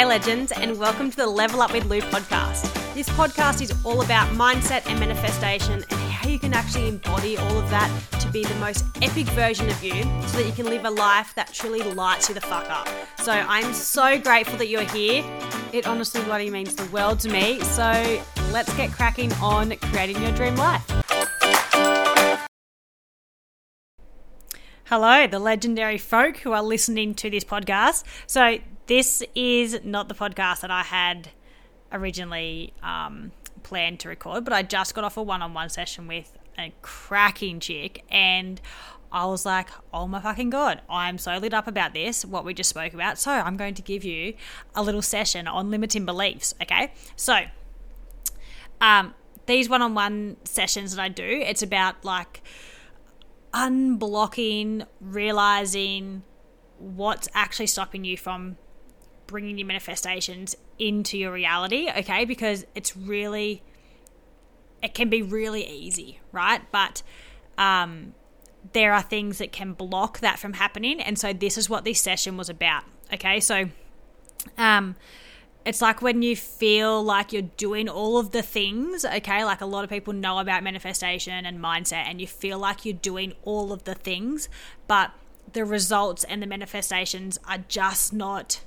Hey, legends, and welcome to the Level Up with Lou podcast. This podcast is all about mindset and manifestation and how you can actually embody all of that to be the most epic version of you so that you can live a life that truly lights you the fuck up. So, I'm so grateful that you're here. It honestly bloody means the world to me. So, let's get cracking on creating your dream life. Hello, the legendary folk who are listening to this podcast. So, this is not the podcast that I had originally um, planned to record, but I just got off a one on one session with a cracking chick, and I was like, oh my fucking God, I'm so lit up about this, what we just spoke about. So, I'm going to give you a little session on limiting beliefs, okay? So, um, these one on one sessions that I do, it's about like unblocking, realizing what's actually stopping you from bringing your manifestations into your reality, okay? Because it's really, it can be really easy, right? But um, there are things that can block that from happening. And so this is what this session was about, okay? So, um, it's like when you feel like you're doing all of the things, okay? Like a lot of people know about manifestation and mindset, and you feel like you're doing all of the things, but the results and the manifestations are just not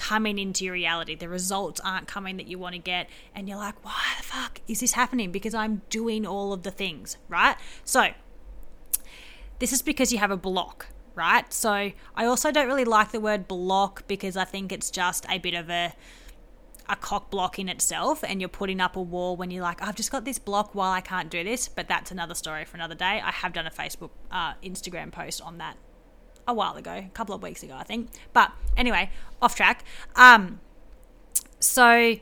coming into your reality. The results aren't coming that you want to get. And you're like, why the fuck is this happening? Because I'm doing all of the things, right? So, this is because you have a block, right? So, I also don't really like the word block because I think it's just a bit of a a cock block in itself and you're putting up a wall when you're like, I've just got this block while I can't do this. But that's another story for another day. I have done a Facebook, uh, Instagram post on that a while ago, a couple of weeks ago, I think. But anyway, off track. Um, so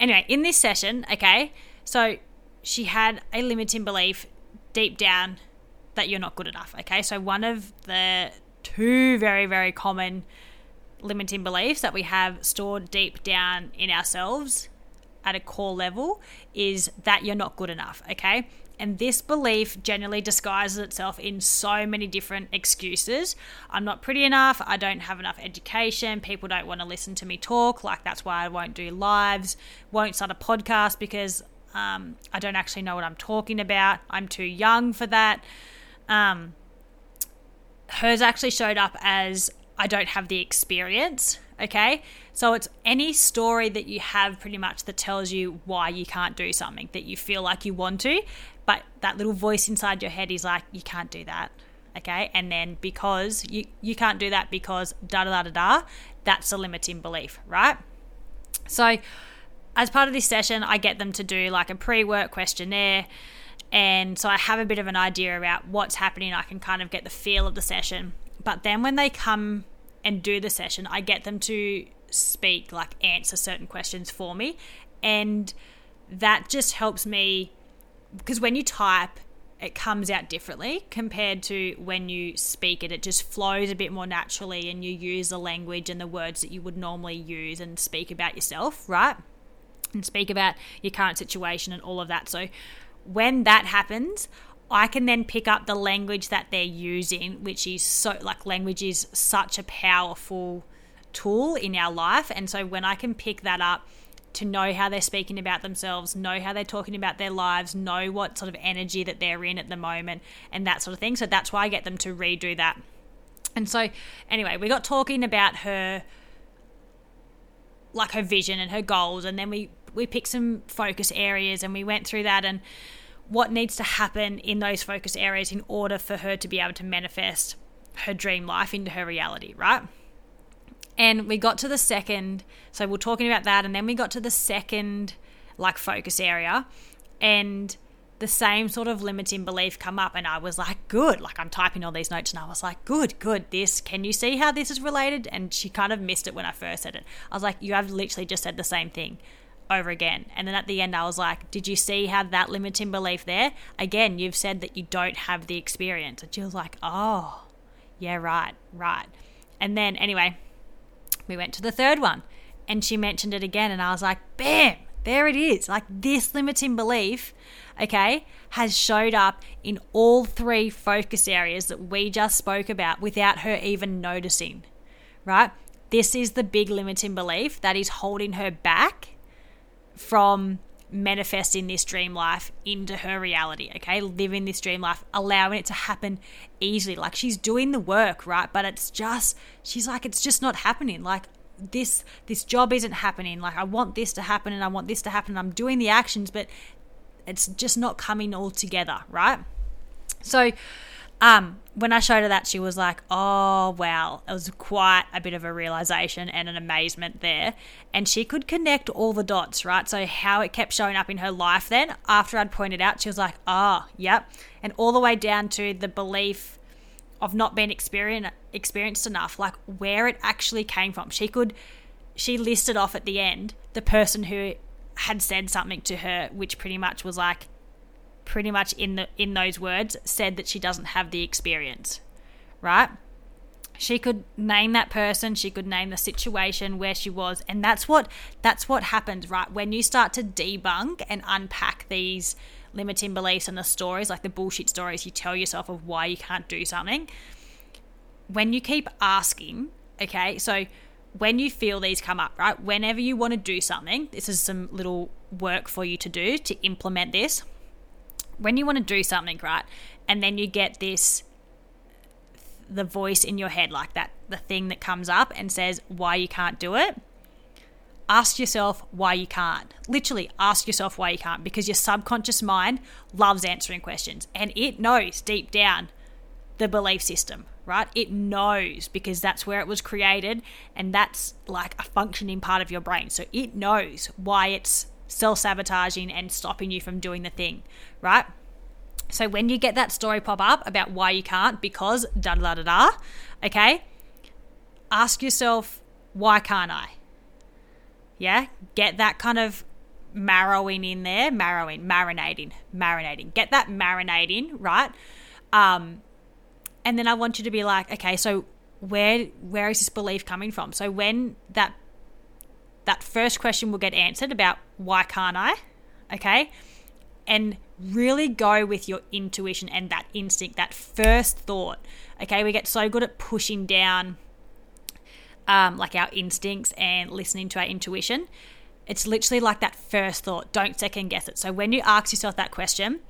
anyway, in this session, okay, so she had a limiting belief deep down that you're not good enough. Okay, so one of the two very very common limiting beliefs that we have stored deep down in ourselves at a core level is that you're not good enough. Okay, and this belief generally disguises itself in so many different excuses. I'm not pretty enough. I don't have enough education. People don't want to listen to me talk. Like, that's why I won't do lives, won't start a podcast because um, I don't actually know what I'm talking about. I'm too young for that. Um, hers actually showed up as I don't have the experience. Okay. So it's any story that you have pretty much that tells you why you can't do something that you feel like you want to. But that little voice inside your head is like, you can't do that. Okay. And then because you, you can't do that because da da da da da, that's a limiting belief, right? So, as part of this session, I get them to do like a pre work questionnaire. And so I have a bit of an idea about what's happening. I can kind of get the feel of the session. But then when they come and do the session, I get them to speak, like answer certain questions for me. And that just helps me because when you type, it comes out differently compared to when you speak it. It just flows a bit more naturally and you use the language and the words that you would normally use and speak about yourself, right? And speak about your current situation and all of that. So when that happens, I can then pick up the language that they're using, which is so like language is such a powerful tool in our life. And so when I can pick that up, to know how they're speaking about themselves, know how they're talking about their lives, know what sort of energy that they're in at the moment, and that sort of thing. So that's why I get them to redo that. And so, anyway, we got talking about her, like her vision and her goals, and then we we picked some focus areas and we went through that and what needs to happen in those focus areas in order for her to be able to manifest her dream life into her reality, right? And we got to the second, so we're talking about that, and then we got to the second like focus area, and the same sort of limiting belief come up, and I was like, good. Like I'm typing all these notes, and I was like, good, good. This, can you see how this is related? And she kind of missed it when I first said it. I was like, you have literally just said the same thing over again. And then at the end, I was like, Did you see how that limiting belief there? Again, you've said that you don't have the experience. And she was like, Oh, yeah, right, right. And then, anyway, we went to the third one and she mentioned it again, and I was like, bam, there it is. Like this limiting belief, okay, has showed up in all three focus areas that we just spoke about without her even noticing, right? this is the big limiting belief that is holding her back from manifesting this dream life into her reality, okay? Living this dream life, allowing it to happen easily. Like she's doing the work, right? But it's just she's like it's just not happening. Like this this job isn't happening. Like I want this to happen and I want this to happen. I'm doing the actions, but it's just not coming all together, right? So um, when I showed her that, she was like, oh, wow. It was quite a bit of a realization and an amazement there. And she could connect all the dots, right? So, how it kept showing up in her life then, after I'd pointed out, she was like, oh, yep. And all the way down to the belief of not being experienced, experienced enough, like where it actually came from. She could, she listed off at the end the person who had said something to her, which pretty much was like, pretty much in the in those words said that she doesn't have the experience right? She could name that person she could name the situation where she was and that's what that's what happens right? When you start to debunk and unpack these limiting beliefs and the stories like the bullshit stories you tell yourself of why you can't do something when you keep asking okay so when you feel these come up right? Whenever you want to do something this is some little work for you to do to implement this when you want to do something, right, and then you get this the voice in your head like that, the thing that comes up and says why you can't do it. Ask yourself why you can't. Literally, ask yourself why you can't because your subconscious mind loves answering questions and it knows deep down the belief system, right? It knows because that's where it was created and that's like a functioning part of your brain. So it knows why it's self sabotaging and stopping you from doing the thing, right? So when you get that story pop up about why you can't, because da da da da, okay, ask yourself, why can't I? Yeah, get that kind of marrowing in there, marrowing, marinating, marinating. Get that marinating, right? Um, and then I want you to be like, okay, so where where is this belief coming from? So when that that first question will get answered about why can't I? Okay. And really go with your intuition and that instinct, that first thought. Okay. We get so good at pushing down um, like our instincts and listening to our intuition. It's literally like that first thought. Don't second guess it. So when you ask yourself that question,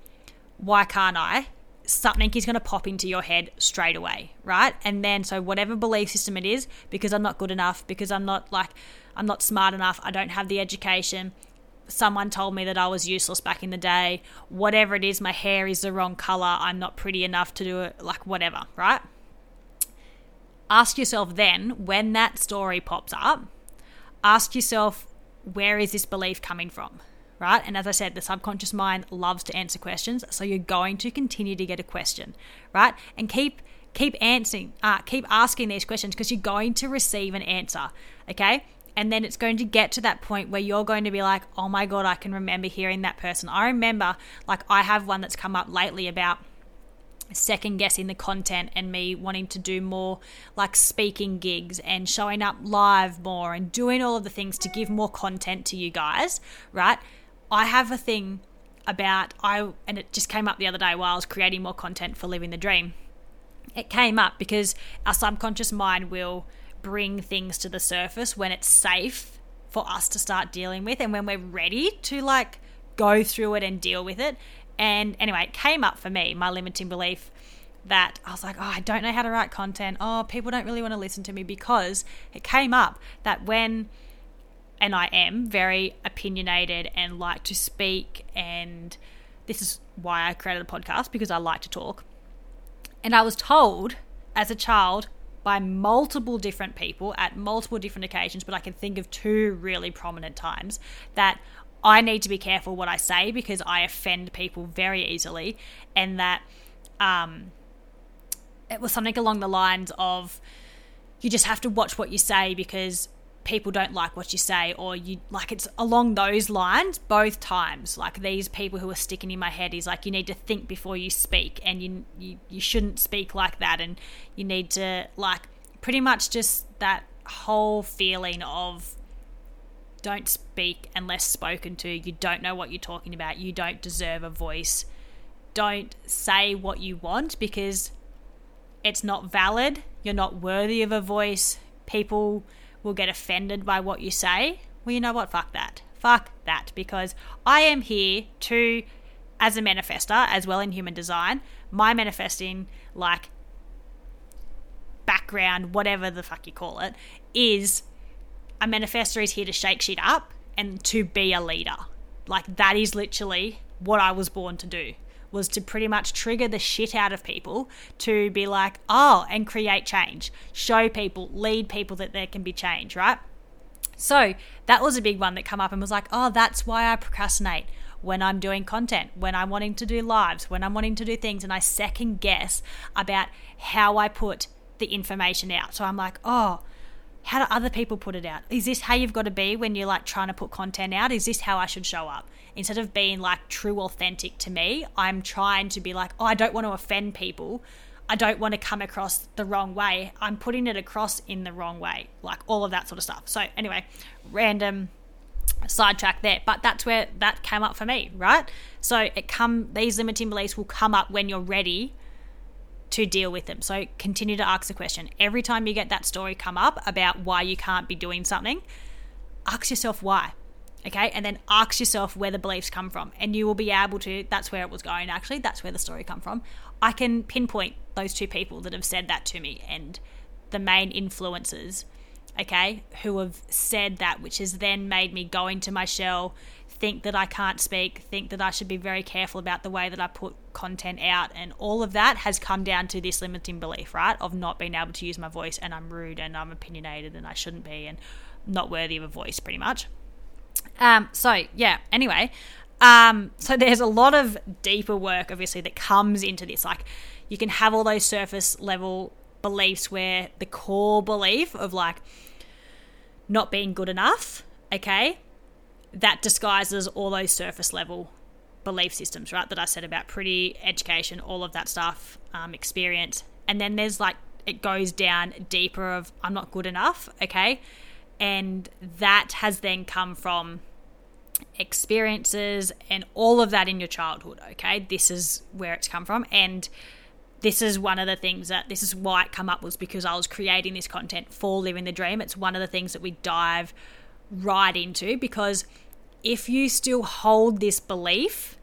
why can't I? Something is going to pop into your head straight away, right? And then, so whatever belief system it is, because I'm not good enough, because I'm not like, I'm not smart enough, I don't have the education, someone told me that I was useless back in the day, whatever it is, my hair is the wrong color, I'm not pretty enough to do it, like whatever, right? Ask yourself then, when that story pops up, ask yourself, where is this belief coming from? Right? And as I said, the subconscious mind loves to answer questions, so you're going to continue to get a question, right? And keep keep answering, uh, keep asking these questions because you're going to receive an answer. Okay, and then it's going to get to that point where you're going to be like, oh my God, I can remember hearing that person. I remember, like, I have one that's come up lately about second guessing the content and me wanting to do more like speaking gigs and showing up live more and doing all of the things to give more content to you guys, right? I have a thing about I and it just came up the other day while I was creating more content for living the dream. It came up because our subconscious mind will bring things to the surface when it's safe for us to start dealing with and when we're ready to like go through it and deal with it. And anyway, it came up for me, my limiting belief that I was like, oh, I don't know how to write content. Oh, people don't really want to listen to me because it came up that when, and I am very opinionated and like to speak, and this is why I created a podcast because I like to talk. And I was told as a child by multiple different people at multiple different occasions, but I can think of two really prominent times that I need to be careful what I say because I offend people very easily, and that um, it was something along the lines of you just have to watch what you say because people don't like what you say or you like it's along those lines both times. Like these people who are sticking in my head is like you need to think before you speak and you you, you shouldn't speak like that. And you need to like pretty much just that whole feeling of don't speak unless spoken to. You don't know what you're talking about. You don't deserve a voice. Don't say what you want because it's not valid. You're not worthy of a voice. People will get offended by what you say. Well, you know what? Fuck that. Fuck that. Because I am here to, as a manifester, as well in human design, my manifesting, like, background, whatever the fuck you call it, is a manifester is here to shake shit up and to be a leader. Like, that is literally what I was born to do was to pretty much trigger the shit out of people to be like, oh, and create change, show people, lead people that there can be change, right? So that was a big one that come up and was like, oh, that's why I procrastinate when I'm doing content, when I'm wanting to do lives, when I'm wanting to do things, and I second guess about how I put the information out. So I'm like, oh, how do other people put it out? Is this how you've got to be when you're like trying to put content out? Is this how I should show up? Instead of being like true authentic to me, I'm trying to be like, oh, I don't want to offend people. I don't want to come across the wrong way. I'm putting it across in the wrong way, like all of that sort of stuff. So, anyway, random sidetrack there, but that's where that came up for me, right? So, it come these limiting beliefs will come up when you're ready to deal with them. So continue to ask the question. Every time you get that story come up about why you can't be doing something, ask yourself why. Okay, and then ask yourself where the beliefs come from, and you will be able to. That's where it was going. Actually, that's where the story come from. I can pinpoint those two people that have said that to me, and the main influences. Okay, who have said that, which has then made me go into my shell, think that I can't speak, think that I should be very careful about the way that I put content out, and all of that has come down to this limiting belief, right? Of not being able to use my voice, and I'm rude, and I'm opinionated, and I shouldn't be, and not worthy of a voice, pretty much. Um, so yeah. Anyway, um, so there's a lot of deeper work, obviously, that comes into this. Like, you can have all those surface level beliefs where the core belief of like not being good enough, okay, that disguises all those surface level belief systems, right? That I said about pretty education, all of that stuff, um, experience. And then there's like, it goes down deeper of I'm not good enough, okay? And that has then come from experiences and all of that in your childhood, okay? This is where it's come from. And this is one of the things that this is why it come up was because I was creating this content for living the dream. It's one of the things that we dive right into because if you still hold this belief,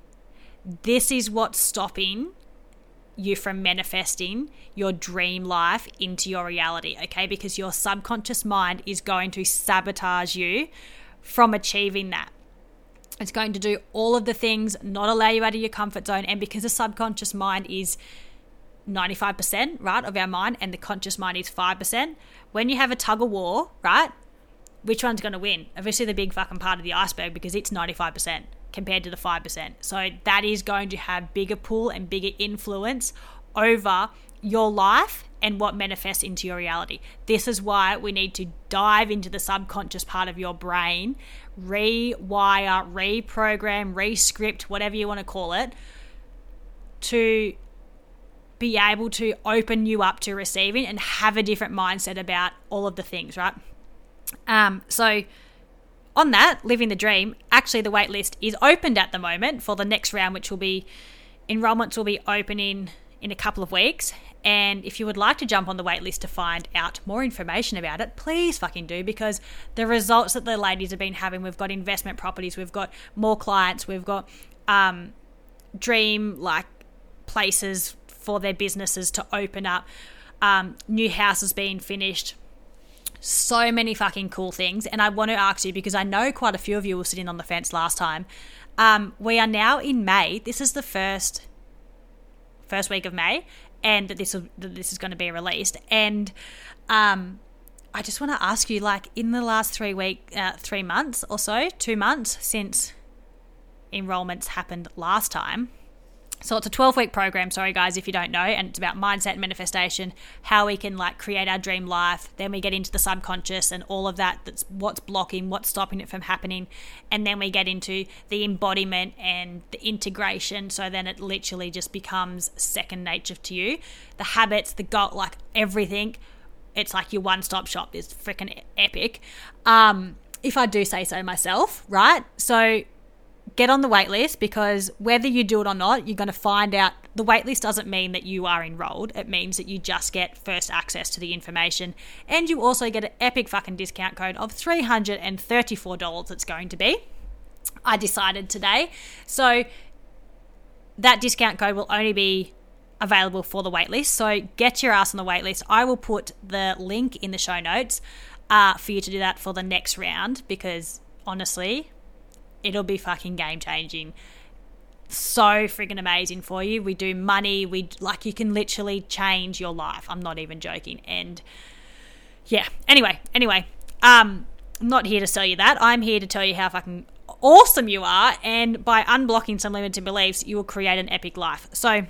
this is what's stopping you from manifesting your dream life into your reality, okay? Because your subconscious mind is going to sabotage you from achieving that. It's going to do all of the things, not allow you out of your comfort zone. And because the subconscious mind is 95%, right, of our mind, and the conscious mind is 5%, when you have a tug of war, right, which one's going to win? Obviously, the big fucking part of the iceberg because it's 95% compared to the 5%. So that is going to have bigger pull and bigger influence over your life and what manifests into your reality. This is why we need to dive into the subconscious part of your brain, rewire, reprogram, rescript, whatever you want to call it, to be able to open you up to receiving and have a different mindset about all of the things, right? Um, so on that, living the dream, actually the waitlist is opened at the moment for the next round, which will be enrollments will be opening in a couple of weeks. And if you would like to jump on the waitlist to find out more information about it, please fucking do because the results that the ladies have been having, we've got investment properties, we've got more clients, we've got um, dream like places for their businesses to open up, um, new houses being finished, so many fucking cool things. And I want to ask you because I know quite a few of you were sitting on the fence last time. Um, we are now in May. This is the first first week of May, and this will, this is going to be released. And um, I just want to ask you, like, in the last three week, uh, three months or so, two months since enrollments happened last time so it's a 12 week program, sorry guys if you don't know, and it's about mindset and manifestation, how we can like create our dream life. Then we get into the subconscious and all of that that's what's blocking, what's stopping it from happening. And then we get into the embodiment and the integration. So then it literally just becomes second nature to you. The habits, the goal, like everything. It's like your one stop shop is freaking epic. Um, if I do say so myself, right? So get on the waitlist because whether you do it or not, you're going to find out The waitlist doesn't mean that you are enrolled. It means that you just get first access to the information. And you also get an epic fucking discount code of $334 it's going to be. I decided today. So that discount code will only be available for the waitlist. So get your ass on the waitlist. I will put the link in the show notes uh, for you to do that for the next round because honestly, it'll be fucking game changing. So freaking amazing for you. We do money. We like you can literally change your life. I'm not even joking. And yeah. Anyway, anyway, um, I'm not here to sell you that. I'm here to tell you how fucking awesome you are, and by unblocking some limiting beliefs, you will create an epic life. So,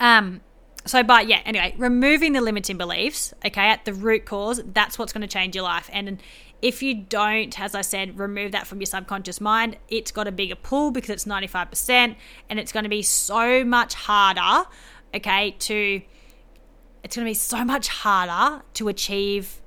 um, so but yeah, anyway, removing the limiting beliefs, okay, at the root cause, that's what's going to change your life. And if you don't, as I said, remove that from your subconscious mind, it's got a bigger pull because it's 95%, and it's going to be so much harder, okay, to it's going to be so much harder to achieve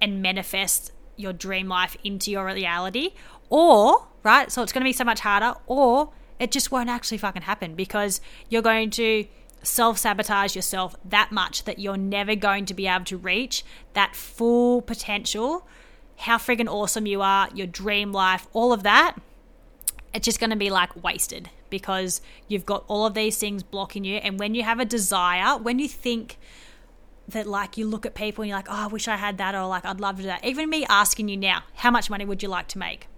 and manifest your dream life into your reality or, right, so it's going to be so much harder, or it just won't actually fucking happen because you're going to self sabotage yourself that much that you're never going to be able to reach that full potential, how friggin' awesome you are, your dream life, all of that. It's just going to be like wasted because you've got all of these things blocking you. And when you have a desire, when you think, that like you look at people and you're like, oh, I wish I had that, or like I'd love to do that. Even me asking you now, how much money would you like to make?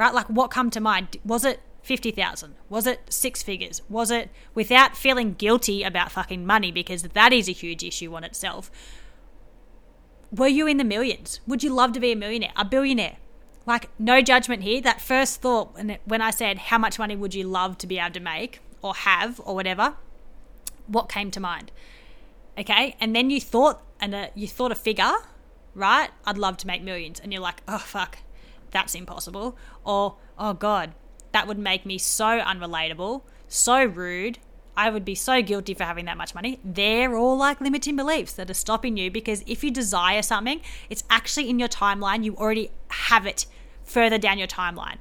right? Like what come to mind? Was it 50,000? Was it six figures? Was it without feeling guilty about fucking money because that is a huge issue on itself? Were you in the millions? Would you love to be a millionaire, a billionaire? Like, no judgment here. That first thought when I said, How much money would you love to be able to make or have or whatever? What came to mind? Okay. And then you thought, and uh, you thought a figure, right? I'd love to make millions. And you're like, Oh, fuck that's impossible. Or, oh God, that would make me so unrelatable, so rude. I would be so guilty for having that much money. They're all like limiting beliefs that are stopping you because if you desire something, it's actually in your timeline. You already have it further down your timeline.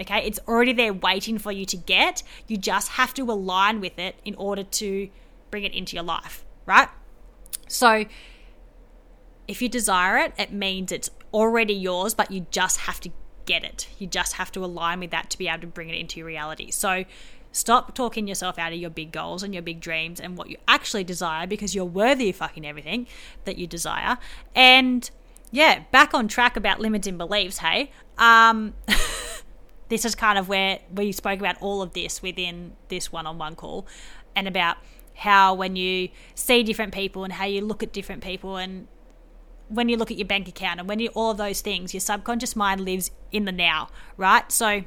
Okay, it's already there waiting for you to get. You just have to align with it in order to bring it into your life, right? So, if you desire it, it means it's already yours, but you just have to get it. You just have to align with that to be able to bring it into your reality. So stop talking yourself out of your big goals and your big dreams and what you actually desire because you're worthy of fucking everything that you desire. And yeah, back on track about limiting beliefs, hey. Um this is kind of where we spoke about all of this within this one-on-one call and about how when you see different people and how you look at different people and when you look at your bank account and when you all of those things, your subconscious mind lives in the now, right? So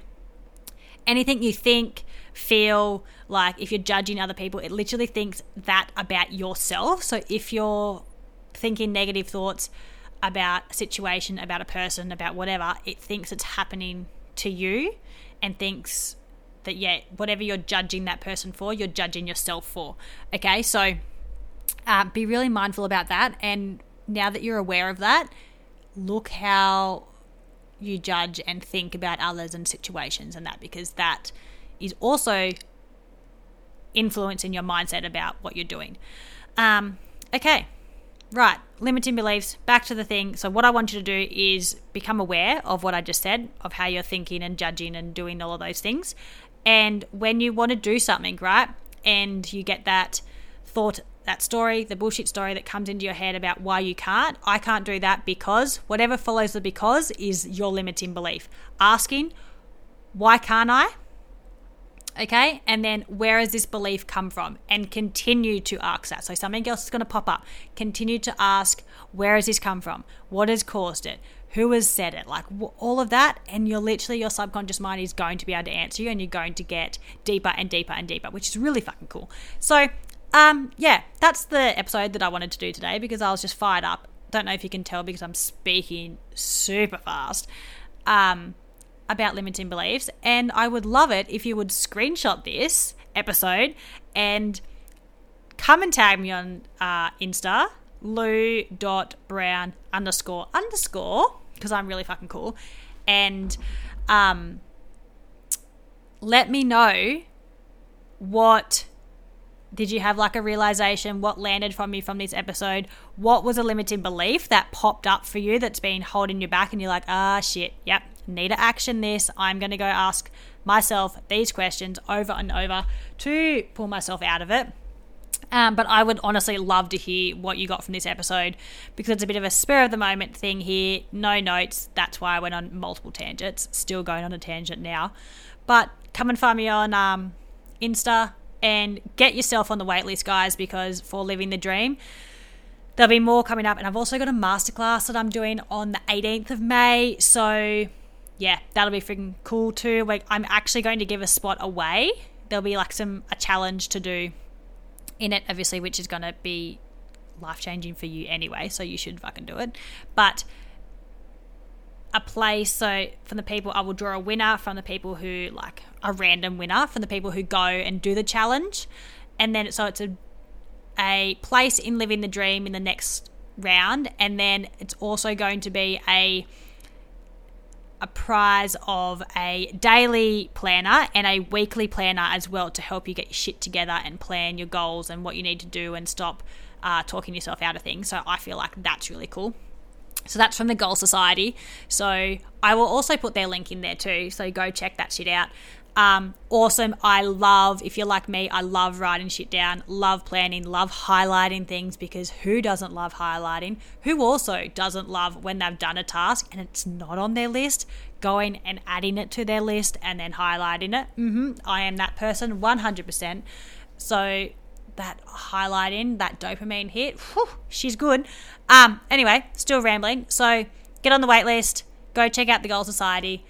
anything you think, feel like if you're judging other people, it literally thinks that about yourself. So if you're thinking negative thoughts about a situation, about a person, about whatever, it thinks it's happening to you and thinks that yeah, whatever you're judging that person for, you're judging yourself for. Okay, so uh, be really mindful about that and now that you're aware of that, look how you judge and think about others and situations and that because that is also influencing your mindset about what you're doing. Um, okay, right, limiting beliefs, back to the thing. So, what I want you to do is become aware of what I just said, of how you're thinking and judging and doing all of those things. And when you want to do something, right, and you get that thought that story, the bullshit story that comes into your head about why you can't. I can't do that because whatever follows the because is your limiting belief. Asking, why can't I? Okay, and then where has this belief come from? And continue to ask that. So something else is going to pop up. Continue to ask, where has this come from? What has caused it? Who has said it? Like all of that, and you're literally your subconscious mind is going to be able to answer you, and you're going to get deeper and deeper and deeper, which is really fucking cool. So um, yeah, that's the episode that I wanted to do today because I was just fired up. Don't know if you can tell because I'm speaking super fast um, about limiting beliefs. And I would love it if you would screenshot this episode and come and tag me on uh, Insta, lou.brown underscore underscore, because I'm really fucking cool. And um, let me know what did you have like a realization? What landed from you from this episode? What was a limiting belief that popped up for you that's been holding you back? And you're like, ah, shit, yep, need to action this. I'm going to go ask myself these questions over and over to pull myself out of it. Um, but I would honestly love to hear what you got from this episode because it's a bit of a spur of the moment thing here. No notes. That's why I went on multiple tangents. Still going on a tangent now. But come and find me on um, Insta and get yourself on the waitlist, guys, because for living the dream, there'll be more coming up. And I've also got a masterclass that I'm doing on the 18th of May. So, yeah, that'll be freaking cool too. Like, I'm actually going to give a spot away. There'll be like some a challenge to do in it, obviously, which is going to be life changing for you anyway. So you should fucking do it. But a place, so from the people, I will draw a winner from the people who like a random winner from the people who go and do the challenge, and then so it's a a place in living the dream in the next round, and then it's also going to be a a prize of a daily planner and a weekly planner as well to help you get your shit together and plan your goals and what you need to do and stop uh, talking yourself out of things. So I feel like that's really cool. So that's from the Goal Society. So I will also put their link in there too. So go check that shit out. Um, awesome. I love, if you're like me, I love writing shit down, love planning, love highlighting things because who doesn't love highlighting? Who also doesn't love when they've done a task and it's not on their list, going and adding it to their list and then highlighting it? Mm-hmm. I am that person 100%. So that highlight in, that dopamine hit, whew, she's good. Um, anyway, still rambling. So get on the wait list, go check out the Goal Society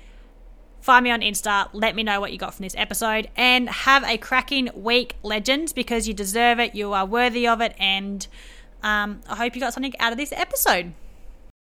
Find me on Insta. Let me know what you got from this episode. And have a cracking week, legends, because you deserve it. You are worthy of it. And um, I hope you got something out of this episode.